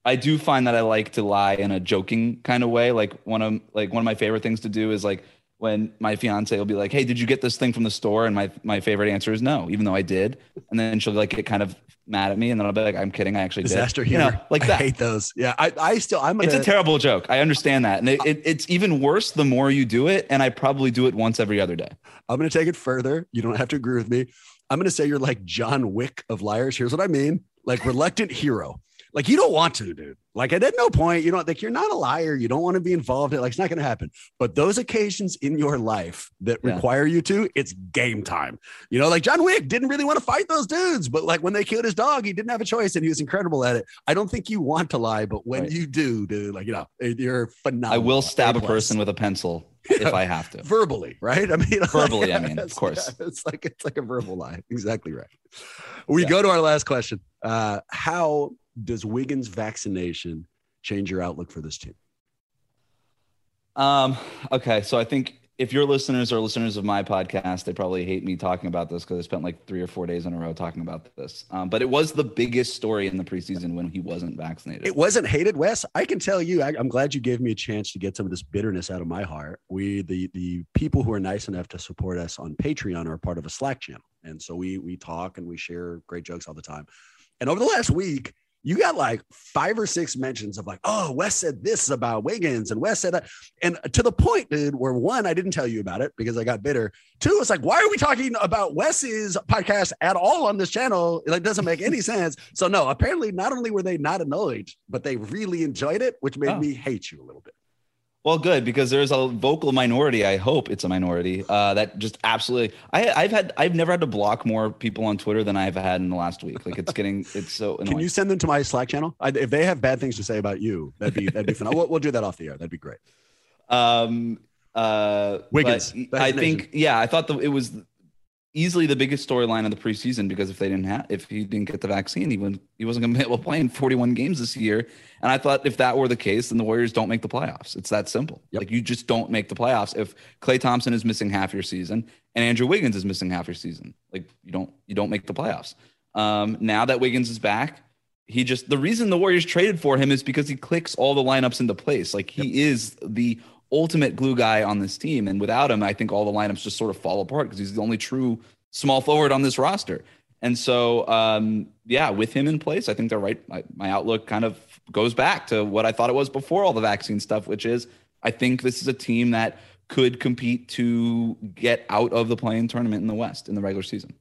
I do find that I like to lie in a joking kind of way. Like one of like one of my favorite things to do is like when my fiance will be like, "Hey, did you get this thing from the store?" And my my favorite answer is no, even though I did. And then she'll like get kind of mad at me, and then I'll be like, "I'm kidding, I actually
Disaster
did." You know,
humor.
like
I
that.
hate those. Yeah. I, I still, I'm
It's
gonna, it's
a terrible joke. I understand that, and it, it, it's even worse the more you do it. And I probably do it once every other day.
I'm going to take it further. You don't have to agree with me. I'm going to say you're like John Wick of liars. Here's what I mean like reluctant hero. Like you don't want to, dude. Like at no point, you know, like you're not a liar. You don't want to be involved. in it. Like it's not going to happen. But those occasions in your life that
Yeah.
require you to, it's game time. You know, like John Wick didn't really want to fight those dudes, but like when they killed his dog, he didn't have a choice and he was incredible at it. I don't think you want to lie, but when
Right.
you do, dude, like, you know, you're phenomenal.
I will stab a person with a pencil if I have to.
verbally, right? I mean,
Verbally, I mean, of course.
it's like it's like a verbal lie. Exactly right. We
Yeah.
go to our last question. Uh, how does Wiggins vaccination change your outlook for this team?
Um, okay, so I think if your listeners are listeners of my podcast, they probably hate me talking about this because I spent like three or four days in a row talking about this. Um, but it was the biggest story in the preseason when he wasn't vaccinated.
It wasn't hated, Wes. I can tell you. I, I'm glad you gave me a chance to get some of this bitterness out of my heart. We, the the people who are nice enough to support us on Patreon, are part of a Slack channel, and so we we talk and we share great jokes all the time. And over the last week, you got like five or six mentions of like, oh, Wes said this about Wiggins, and Wes said that, and to the point, dude, where one, I didn't tell you about it because I got bitter. Two, it's like, why are we talking about Wes's podcast at all on this channel? It like, doesn't make any sense. So no, apparently, not only were they not annoyed, but they really enjoyed it, which made
Oh.
me hate you a little bit.
Well, good because there's a vocal minority. I hope it's a minority uh, that just absolutely. I, I've had I've never had to block more people on Twitter than I've had in the last week. Like it's getting it's so annoying.
Can you send them to my Slack channel? I, if they have bad things to say about you, that'd be that'd be fun. We'll, we'll do that off the air. That'd be great.
Um, uh,
Wiggins,
I think, yeah, I thought the, it was easily the biggest storyline of the preseason because if they didn't have, if he didn't get the vaccine, he wouldn't, he wasn't going to be able to play in 41 games this year. And I thought if that were the case, then the Warriors don't make the playoffs. It's that simple.
Yep.
Like you just don't make the playoffs if Klay Thompson is missing half your season and Andrew Wiggins is missing half your season. Like you don't, you don't make the playoffs. Um, now that Wiggins is back, he just the reason the Warriors traded for him is because he clicks all the lineups into place. Like he is the ultimate glue guy on this team, and without him, I think all the lineups just sort of fall apart because he's the only true small forward on this roster. And so, um, yeah, with him in place, I think they're right. My, my outlook kind of goes back to what I thought it was before all the vaccine stuff, which is I think this is a team that could compete to get out of the play-in tournament in the West in the regular season.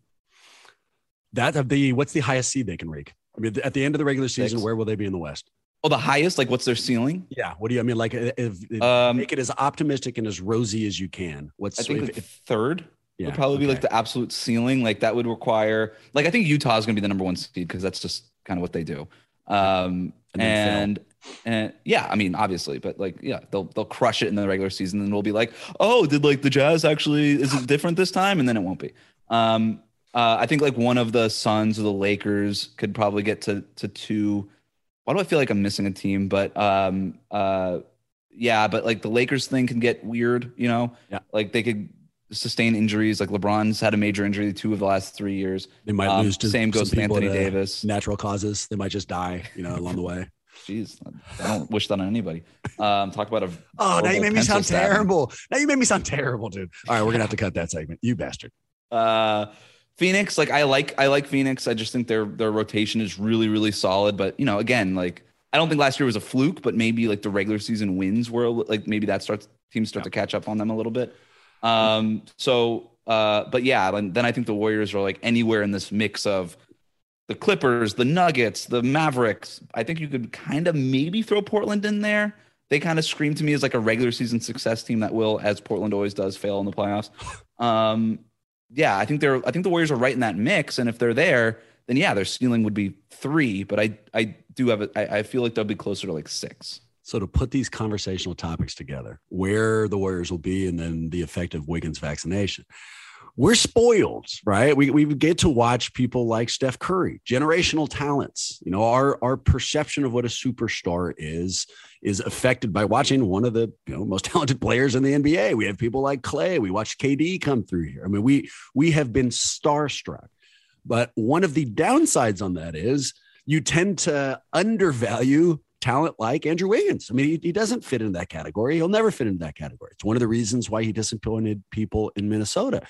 That of the what's the highest seed they can rake? I mean, at the end of the regular season,
Six.
where will they be in the West?
Oh, the highest? Like, what's their ceiling?
Yeah. What do you? I mean, like, if, if
Um,
make it as optimistic and as rosy as you can. What's
I think
if-
like third
yeah,
would probably be like the absolute ceiling. Like that would require, like, I think Utah's going to be the number one seed because that's just kind of what they do. Um,
And
and and yeah, I mean, obviously, but like, yeah, they'll they'll crush it in the regular season, and we'll be like, oh, did like the Jazz actually is it different this time? And then it won't be. Um, uh, I think like one of the Suns or the Lakers could probably get to to two. Why do I feel like I'm missing a team? But um, uh, yeah, but like the Lakers thing can get weird, you know.
Yeah.
Like they could sustain injuries. Like LeBron's had a major injury two of the last three years.
They might
Um,
lose to
same goes with Anthony
to
Davis.
Natural causes. They might just die, you know, along the way.
Jeez, I don't wish that on anybody. Um, talk about a
Oh, now you made me sound
stabbing.
terrible. Now you made me sound terrible, dude. All right, we're gonna have to cut that segment. You bastard.
Uh, Phoenix, like I like I like Phoenix. I just think their their rotation is really really solid. But you know, again, like I don't think last year was a fluke, but maybe like the regular season wins were like maybe that starts teams start to catch up on them a little bit. Um, so uh, but yeah, then, then I think the Warriors are like anywhere in this mix of the Clippers, the Nuggets, the Mavericks. I think you could kind of maybe throw Portland in there. They kind of scream to me as like a regular season success team that will, as Portland always does, fail in the playoffs. Um, yeah, I think they're. I think the Warriors are right in that mix, and if they're there, then yeah, their ceiling would be three. But I, I do have. A, I, I feel like they'll be closer to like six.
So to put these conversational topics together, where the Warriors will be, and then the effect of Wiggins vaccination. We're spoiled, right? We, we get to watch people like Steph Curry, generational talents. You know, our our perception of what a superstar is is affected by watching one of the you know most talented players in the NBA. We have people like Klay. We watched KD come through here. I mean, we we have been starstruck. But one of the downsides on that is you tend to undervalue talent like Andrew Wiggins. I mean, he, he doesn't fit in that category. He'll never fit into that category. It's one of the reasons why he disappointed people in Minnesota.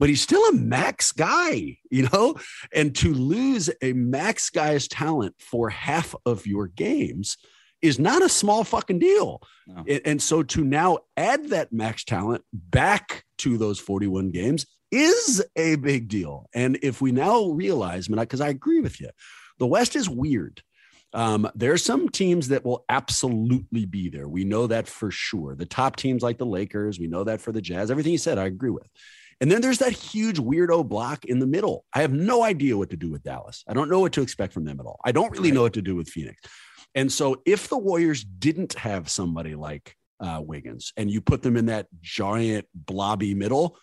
But he's still a max guy, you know? And to lose a max guy's talent for half of your games is not a small fucking deal.
No.
And, so to now add that max talent back to those 41 games is a big deal. And if we now realize, because I agree with you, the West is weird. Um, there are some teams that will absolutely be there. We know that for sure. The top teams like the Lakers, we know that for the Jazz. Everything you said, I agree with. And then there's that huge weirdo block in the middle. I have no idea what to do with Dallas. I don't know what to expect from them at all. I don't really
Right.
know what to do with Phoenix. And so if the Warriors didn't have somebody like uh, Wiggins and you put them in that giant blobby middle,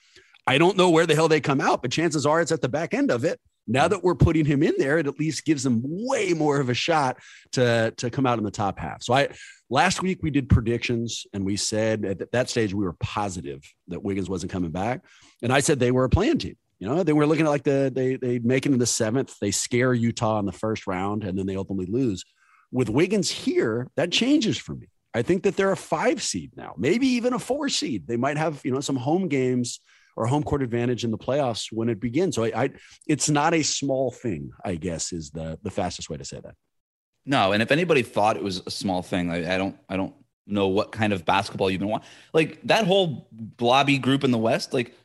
I don't know where the hell they come out, but chances are it's at the back end of it. Now that we're putting him in there, it at least gives them way more of a shot to, to come out in the top half. So I last week we did predictions and we said at that stage we were positive that Wiggins wasn't coming back. And I said they were a play-in team. You know, they were looking at like the they they make it in the seventh, they scare Utah in the first round, and then they ultimately lose. With Wiggins here, that changes for me. I think that they're a five seed now, maybe even a four seed. They might have, you know, some home games or home court advantage in the playoffs when it begins. So I, I it's not a small thing, I guess, is the the fastest way to say that.
No, and if anybody thought it was a small thing, I, I don't. I don't know what kind of basketball you've been watching. Like that whole blobby group in the West. Like,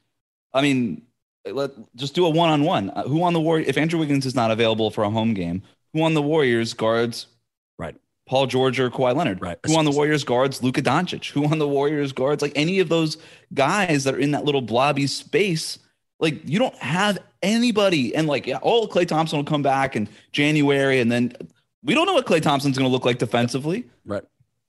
I mean, let just do a one on one. Who on the Warriors? If Andrew Wiggins is not available for a home game, who on the Warriors guards? Paul George or Kawhi Leonard.
Right.
Who on the Warriors guards Luka Doncic? Who on the Warriors guards like any of those guys that are in that little blobby space? Like you don't have anybody, and like yeah, oh, Klay Thompson will come back in January, and then we don't know what Klay Thompson's going to look like defensively.
Right.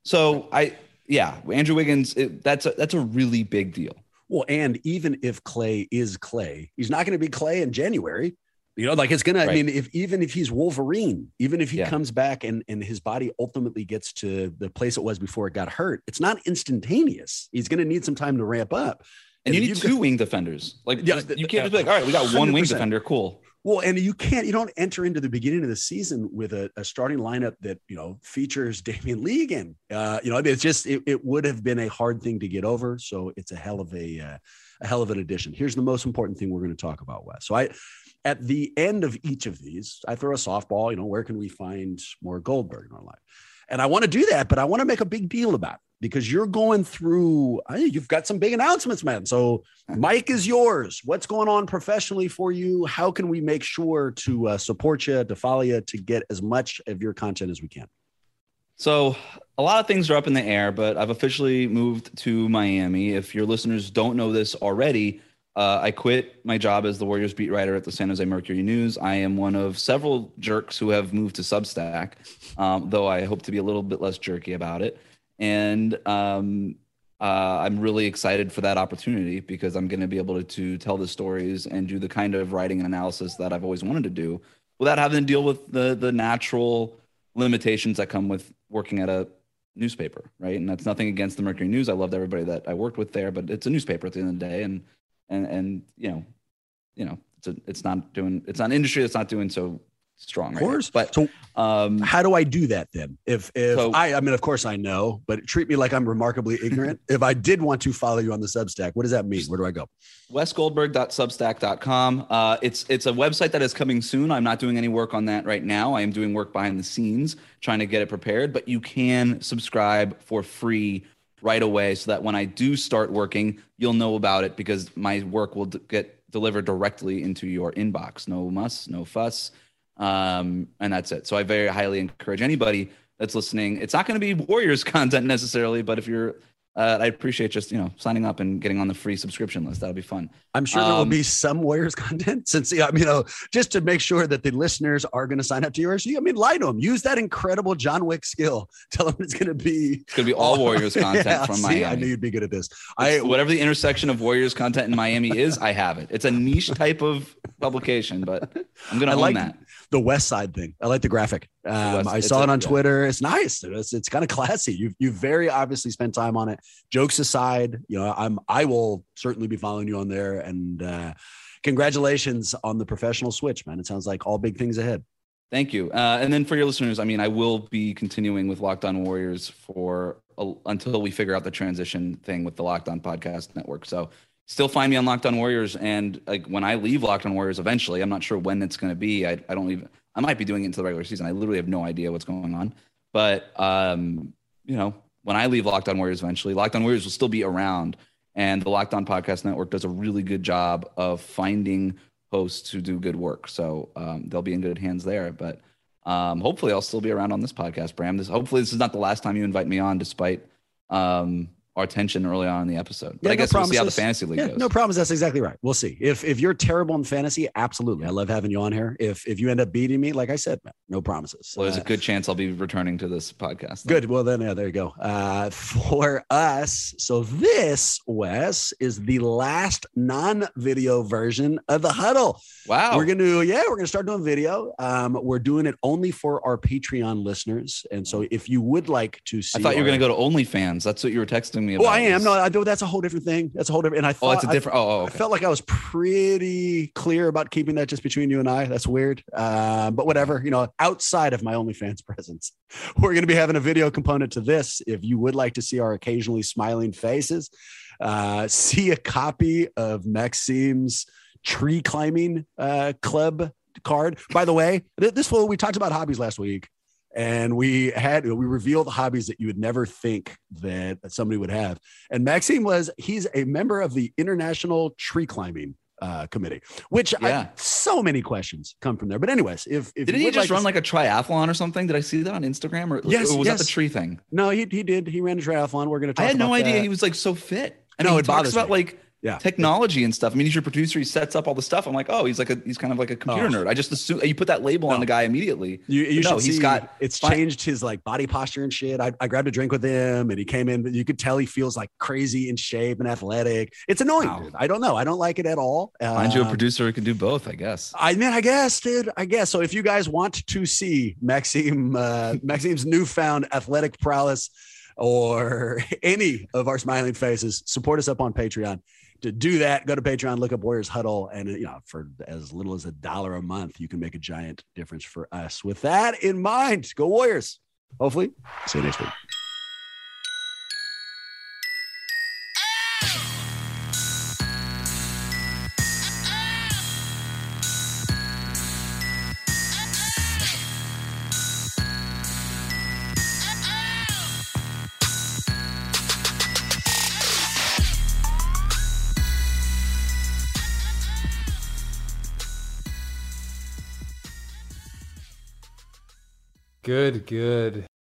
So I, yeah, Andrew Wiggins, it, that's a, that's a really big deal.
Well, and even if Klay is Klay, he's not going to be Klay in January. You know, like it's gonna. I mean, if even if he's Wolverine, even if he
Yeah.
comes back and and his body ultimately gets to the place it was before it got hurt, it's not instantaneous. He's going to need some time to ramp up.
And you need two wing defenders. Like
Yeah,
just- you can't
uh,
just be like, all right, we got one wing
100%.
defender, cool.
Well, and you can't, you don't enter into the beginning of the season with a, a starting lineup that, you know, features Damion Lee again. Uh, you know, I mean, it's just, it, it would have been a hard thing to get over. So it's a hell of a, uh, a hell of an addition. Here's the most important thing we're going to talk about, Wes. So I, at the end of each of these, I throw a softball. You know, where can we find more Goldberg in our life? And I want to do that, but I want to make a big deal about it because you're going through, you've got some big announcements, man. So, mic is yours. What's going on professionally for you? How can we make sure to uh, support you, to follow you, to get as much of your content as we can?
So, a lot of things are up in the air, but I've officially moved to Miami. If your listeners don't know this already, uh, I quit my job as the Warriors beat writer at the San Jose Mercury News. I am one of several jerks who have moved to Substack, um, though I hope to be a little bit less jerky about it and um, uh, I'm really excited for that opportunity because I'm going to be able to, to tell the stories and do the kind of writing and analysis that I've always wanted to do without having to deal with the the natural limitations that come with working at a newspaper, right? And that's nothing against the Mercury News. I loved everybody that I worked with there, but it's a newspaper at the end of the day, and and and you know, you know, it's a, it's not doing it's not an industry that's not doing so strong.
Of course.
Right but
so, um, how do I do that then? If if so, I I mean, of course I know, but treat me like I'm remarkably ignorant. if I did want to follow you on the Substack, what does that mean? Where do I go?
wesgoldberg.substack.com. Uh, it's it's a website that is coming soon. I'm not doing any work on that right now. I am doing work behind the scenes, trying to get it prepared. But you can subscribe for free right away, so that when I do start working, you'll know about it because my work will d- get delivered directly into your inbox. No muss, no fuss um, and that's it. So I very highly encourage anybody that's listening. It's not going to be Warriors content necessarily, but if you're uh, I appreciate just you know signing up and getting on the free subscription list. That'll be fun.
I'm sure there um, will be some Warriors content since you know just to make sure that the listeners are going to sign up to yours. I mean, lie to them. Use that incredible John Wick skill. Tell them it's going to be
it's going to be all Warriors content yeah, from Miami.
I knew you'd be good at this.
I whatever the intersection of Warriors content in Miami is, I have it. It's a niche type of publication, but I'm going to own
like,
that
the West Side thing. I like the graphic. Um, West, I saw it on yeah. Twitter. It's nice. It's, it's kind of classy. You you very obviously spent time on it. Jokes aside, you know, I'm I will certainly be following you on there. And uh, congratulations on the professional switch, man. It sounds like all big things ahead.
Thank you. Uh, and then for your listeners, I mean, I will be continuing with Locked On Warriors for a, until we figure out the transition thing with the Locked On Podcast Network. So still find me on Locked On Warriors. And like when I leave Locked On Warriors eventually, I'm not sure when it's going to be. I, I don't even, I might be doing it into the regular season. I literally have no idea what's going on. But, um, you know, when I leave Locked On Warriors eventually, Locked On Warriors will still be around. And the Locked On Podcast Network does a really good job of finding hosts who do good work. So um, they'll be in good hands there. But um, hopefully I'll still be around on this podcast, Bram. This, hopefully this is not the last time you invite me on, despite um, our attention early on in the episode. But yeah, I guess no we'll see how the fantasy league
yeah,
goes.
No problems. That's exactly right. We'll see. If if you're terrible in fantasy, absolutely. I love having you on here. If if you end up beating me, like I said, no promises.
Well, there's uh, a good chance I'll be returning to this podcast.
Good. Well, then yeah, there you go. Uh, for us, so this Wes is the last non-video version of the huddle.
Wow.
We're gonna yeah, we're gonna start doing video. Um, we're doing it only for our Patreon listeners, and so if you would like to see,
I thought you were gonna go to OnlyFans. That's what you were texting me
about. Oh, I am. No, I do. That's a whole different thing. That's a whole different. And I thought,
oh, it's a different.
I,
oh, okay.
I felt like I was pretty clear about keeping that just between you and I. That's weird. Uh, but whatever. You know, outside of my OnlyFans presence, we're going to be having a video component to this. If you would like to see our occasionally smiling faces, uh, see a copy of Maxime's tree climbing uh, club card. By the way, this fool we talked about hobbies last week and we had we revealed hobbies that you would never think that somebody would have. And Maxime was he's a member of the International Tree Climbing uh, Committee, which yeah. I, so many questions come from there. But anyways, if, if
didn't he just like run to, like a triathlon or something? Did I see that on Instagram or,
yes,
or was
yes.
that the tree thing?
No, he he did. He ran a triathlon. We're gonna. Talk i
had no idea
that.
he was like so fit.
I know it
talks about
me.
like yeah. technology and stuff. I mean, he's your producer. He sets up all the stuff. I'm like, oh, he's like a he's kind of like a computer oh. nerd. I just assume you put that label no. on the guy immediately.
You, you no, he's got it's fine. changed his like body posture and shit. I, I grabbed a drink with him and he came in, but you could tell he feels like crazy in shape and athletic. It's annoying, wow. dude. I don't know. I don't like it at all.
Find you a um, producer who can do both, I guess.
I mean, I guess, dude. I guess. So if you guys want to see Maxime uh, Maxime's newfound athletic prowess or any of our smiling faces, support us up on Patreon to do that, go to Patreon, look up Warriors Huddle, and you know, for as little as a dollar a month, you can make a giant difference for us. With that in mind, go Warriors. Hopefully, see you next week.
Good, good.